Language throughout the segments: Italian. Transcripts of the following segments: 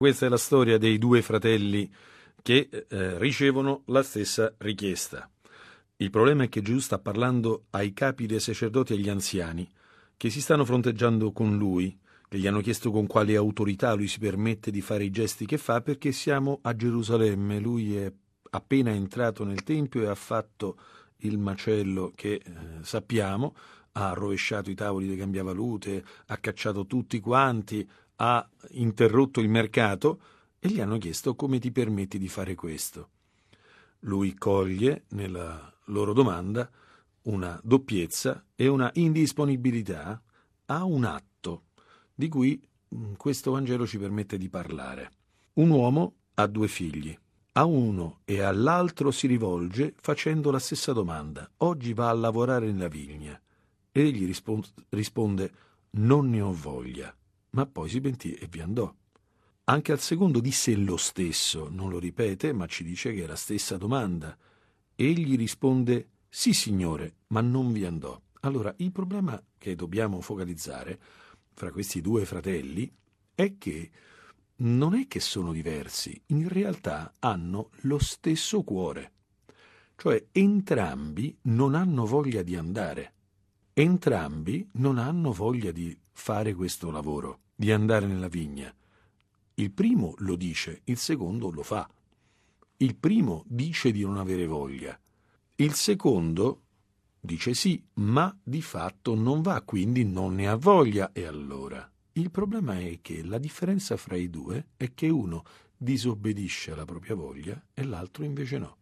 Questa è la storia dei due fratelli che eh, ricevono la stessa richiesta. Il problema è che Gesù sta parlando ai capi dei sacerdoti e agli anziani che si stanno fronteggiando con lui, che gli hanno chiesto con quale autorità lui si permette di fare i gesti che fa perché siamo a Gerusalemme. Lui è appena entrato nel Tempio e ha fatto il macello che eh, sappiamo, ha rovesciato i tavoli dei cambiavalute, ha cacciato tutti quanti, ha interrotto il mercato e gli hanno chiesto come ti permetti di fare questo. Lui coglie nella loro domanda una doppiezza e una indisponibilità a un atto di cui mm, questo Vangelo ci permette di parlare. Un uomo ha due figli. A uno e all'altro si rivolge facendo la stessa domanda. Oggi va a lavorare nella vigna. Egli risponde non ne ho voglia ma poi si pentì e vi andò. Anche al secondo disse lo stesso, non lo ripete, ma ci dice che è la stessa domanda. Egli risponde sì, signore, ma non vi andò. Allora, il problema che dobbiamo focalizzare fra questi due fratelli è che non è che sono diversi, in realtà hanno lo stesso cuore. Cioè entrambi non hanno voglia di andare, entrambi non hanno voglia di fare questo lavoro, di andare nella vigna. Il primo lo dice, il secondo lo fa. Il primo dice di non avere voglia. Il secondo dice sì, ma di fatto non va, quindi non ne ha voglia. E allora? Il problema è che la differenza fra i due è che uno disobbedisce alla propria voglia e l'altro invece no.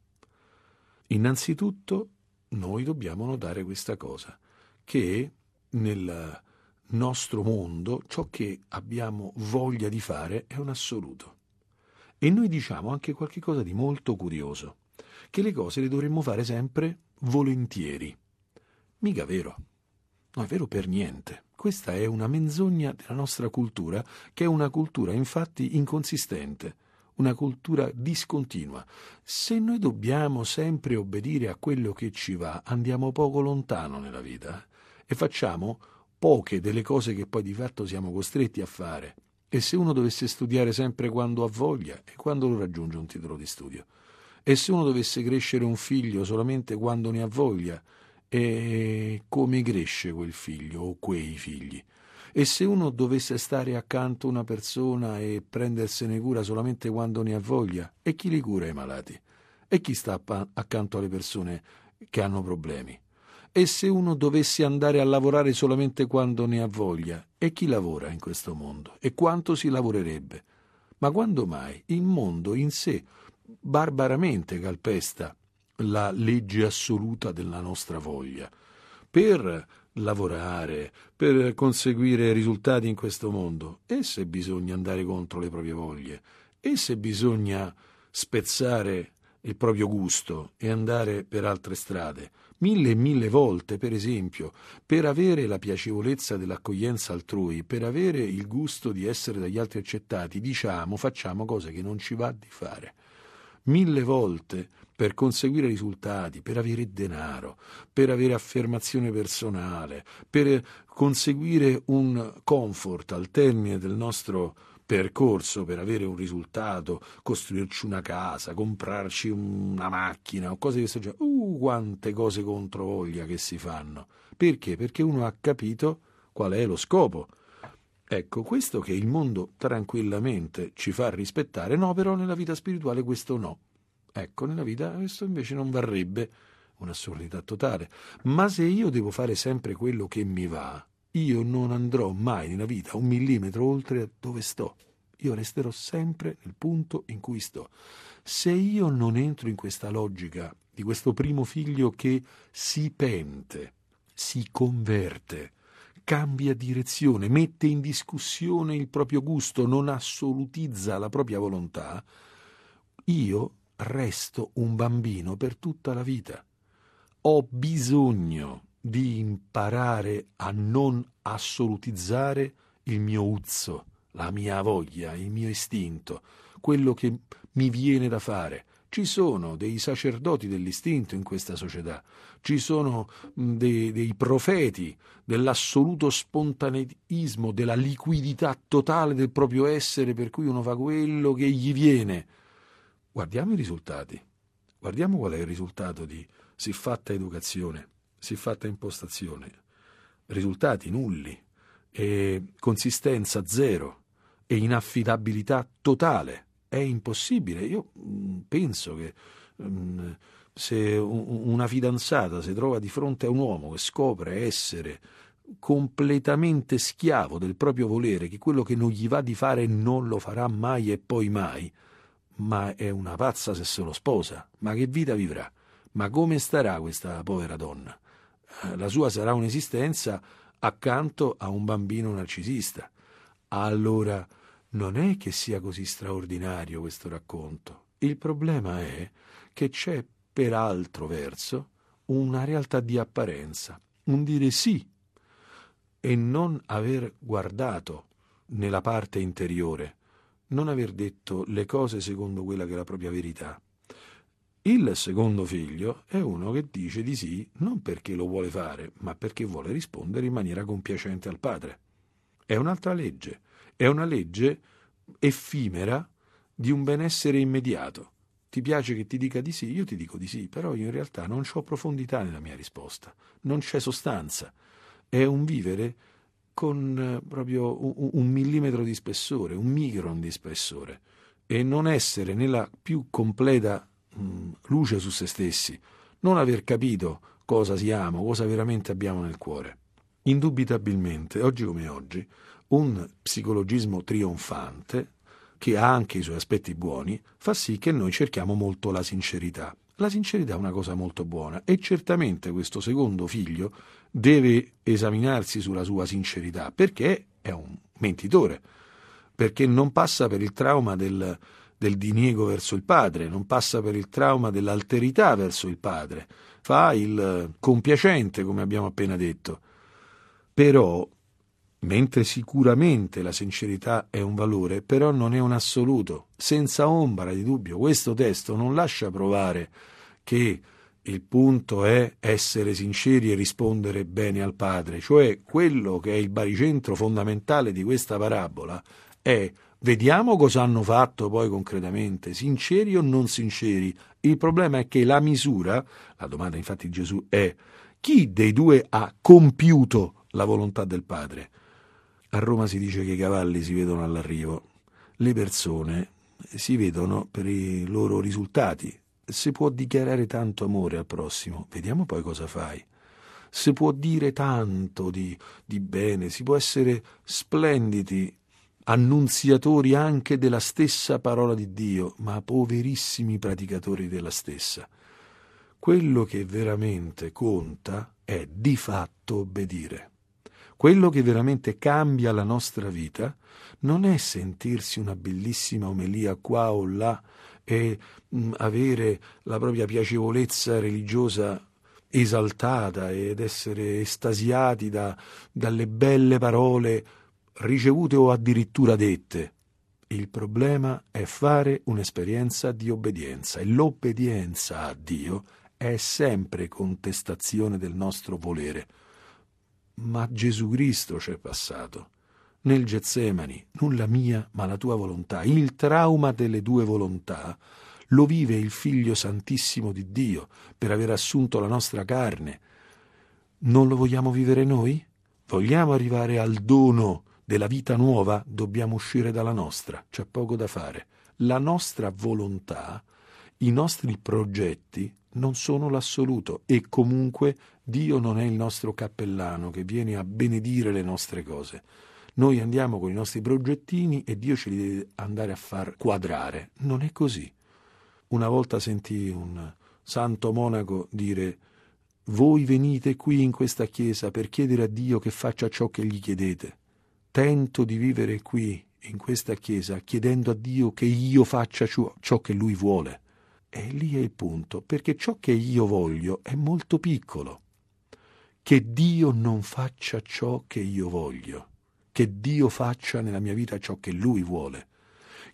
Innanzitutto noi dobbiamo notare questa cosa, che nel nostro mondo ciò che abbiamo voglia di fare è un assoluto. E noi diciamo anche qualcosa di molto curioso, che le cose le dovremmo fare sempre volentieri. Mica vero. Non è vero per niente. Questa è una menzogna della nostra cultura, che è una cultura infatti inconsistente, una cultura discontinua. Se noi dobbiamo sempre obbedire a quello che ci va, andiamo poco lontano nella vita e facciamo poche delle cose che poi di fatto siamo costretti a fare. E se uno dovesse studiare sempre quando ha voglia e quando lo raggiunge un titolo di studio? E se uno dovesse crescere un figlio solamente quando ne ha voglia? E come cresce quel figlio o quei figli? E se uno dovesse stare accanto a una persona e prendersene cura solamente quando ne ha voglia? E chi li cura i malati? E chi sta accanto alle persone che hanno problemi? E se uno dovesse andare a lavorare solamente quando ne ha voglia? E chi lavora in questo mondo? E quanto si lavorerebbe? Ma quando mai il mondo in sé barbaramente calpesta la legge assoluta della nostra voglia? Per lavorare, per conseguire risultati in questo mondo, e se bisogna andare contro le proprie voglie, e se bisogna spezzare il proprio gusto e andare per altre strade, mille e mille volte, per esempio, per avere la piacevolezza dell'accoglienza altrui, per avere il gusto di essere dagli altri accettati, diciamo, facciamo cose che non ci va di fare. Mille volte per conseguire risultati, per avere denaro, per avere affermazione personale, per conseguire un comfort al termine del nostro percorso per avere un risultato, costruirci una casa, comprarci una macchina o cose di questo genere. Uh, quante cose contro voglia che si fanno. Perché? Perché uno ha capito qual è lo scopo. Ecco, questo che il mondo tranquillamente ci fa rispettare, no, però nella vita spirituale questo no. Ecco, nella vita questo invece non varrebbe un'assurdità totale. Ma se io devo fare sempre quello che mi va, io non andrò mai nella vita un millimetro oltre dove sto. Io resterò sempre nel punto in cui sto. Se io non entro in questa logica di questo primo figlio che si pente, si converte, cambia direzione, mette in discussione il proprio gusto, non assolutizza la propria volontà, io resto un bambino per tutta la vita. Ho bisogno di imparare a non assolutizzare il mio uzzo, la mia voglia, il mio istinto, quello che mi viene da fare, Ci sono dei sacerdoti dell'istinto in questa società, ci sono dei, dei profeti dell'assoluto spontaneismo, della liquidità totale del proprio essere, per cui uno fa quello che gli viene. Guardiamo i risultati, guardiamo qual è il risultato di siffatta educazione, siffatta impostazione. Risultati nulli, consistenza zero e inaffidabilità totale. È impossibile. Io mm, penso che mm, se una fidanzata si trova di fronte a un uomo che scopre essere completamente schiavo del proprio volere, che quello che non gli va di fare non lo farà mai e poi mai, ma è una pazza se se lo sposa, ma che vita vivrà? Ma come starà questa povera donna? Eh, la sua sarà un'esistenza accanto a un bambino narcisista. Allora, non è che sia così straordinario questo racconto. Il problema è che c'è per altro verso una realtà di apparenza, un dire sì e non aver guardato nella parte interiore, non aver detto le cose secondo quella che è la propria verità. Il secondo figlio è uno che dice di sì non perché lo vuole fare, ma perché vuole rispondere in maniera compiacente al padre. È un'altra legge, è una legge effimera di un benessere immediato. Ti piace che ti dica di sì, io ti dico di sì, però io in realtà non ho profondità nella mia risposta, non c'è sostanza, è un vivere con eh, proprio un, millimetro di spessore, un micron di spessore, e non essere nella più completa luce su se stessi, non aver capito cosa siamo, cosa veramente abbiamo nel cuore. Indubitabilmente, oggi come oggi, un psicologismo trionfante che ha anche i suoi aspetti buoni, fa sì che noi cerchiamo molto la sincerità. La sincerità è una cosa molto buona e certamente questo secondo figlio deve esaminarsi sulla sua sincerità perché è un mentitore, perché non passa per il trauma del, del diniego verso il padre, non passa per il trauma dell'alterità verso il padre, fa il compiacente, come abbiamo appena detto. Però Mentre sicuramente la sincerità è un valore, però non è un assoluto. Senza ombra di dubbio, questo testo non lascia provare che il punto è essere sinceri e rispondere bene al Padre, cioè quello che è il baricentro fondamentale di questa parabola è vediamo cosa hanno fatto poi concretamente, sinceri o non sinceri. Il problema è che la misura, la domanda infatti di Gesù è chi dei due ha compiuto la volontà del Padre? A Roma si dice che i cavalli si vedono all'arrivo, le persone si vedono per i loro risultati. Si può dichiarare tanto amore al prossimo, vediamo poi cosa fai. Si può dire tanto di, di bene, si può essere splendidi, annunziatori anche della stessa parola di Dio, ma poverissimi praticatori della stessa. Quello che veramente conta è di fatto obbedire. Quello che veramente cambia la nostra vita non è sentirsi una bellissima omelia qua o là e mh, mm, avere la propria piacevolezza religiosa esaltata ed essere estasiati da, dalle belle parole ricevute o addirittura dette. Il problema è fare un'esperienza di obbedienza e l'obbedienza a Dio è sempre contestazione del nostro volere ma Gesù Cristo c'è passato. Nel Getsemani, non la mia, ma la tua volontà. Il trauma delle due volontà lo vive il Figlio Santissimo di Dio per aver assunto la nostra carne. Non lo vogliamo vivere noi? Vogliamo arrivare al dono della vita nuova? Dobbiamo uscire dalla nostra, c'è poco da fare. La nostra volontà, i nostri progetti non sono l'assoluto e comunque Dio non è il nostro cappellano che viene a benedire le nostre cose. Noi andiamo con i nostri progettini e Dio ce li deve andare a far quadrare. Non è così. Una volta sentì un santo monaco dire voi venite qui in questa chiesa per chiedere a Dio che faccia ciò che gli chiedete. Tento di vivere qui, in questa chiesa, chiedendo a Dio che io faccia ciò che Lui vuole. E lì è il punto, perché ciò che io voglio è molto piccolo. Che Dio non faccia ciò che io voglio, che Dio faccia nella mia vita ciò che Lui vuole,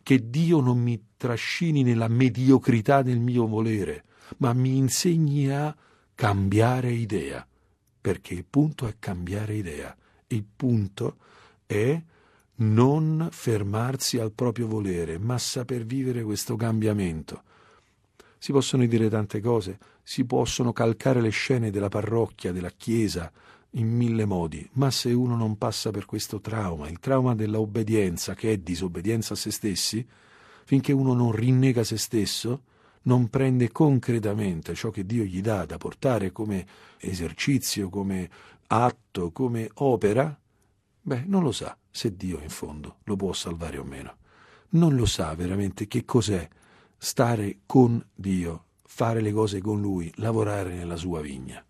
che Dio non mi trascini nella mediocrità del mio volere, ma mi insegni a cambiare idea, perché il punto è cambiare idea, il punto è non fermarsi al proprio volere, ma saper vivere questo cambiamento. Si possono dire tante cose, si possono calcare le scene della parrocchia, della chiesa, in mille modi, ma se uno non passa per questo trauma, il trauma dell'obbedienza, che è disobbedienza a se stessi, finché uno non rinnega se stesso, non prende concretamente ciò che Dio gli dà da portare come esercizio, come atto, come opera, beh, non lo sa se Dio in fondo lo può salvare o meno. Non lo sa veramente che cos'è stare con Dio, fare le cose con Lui, lavorare nella sua vigna.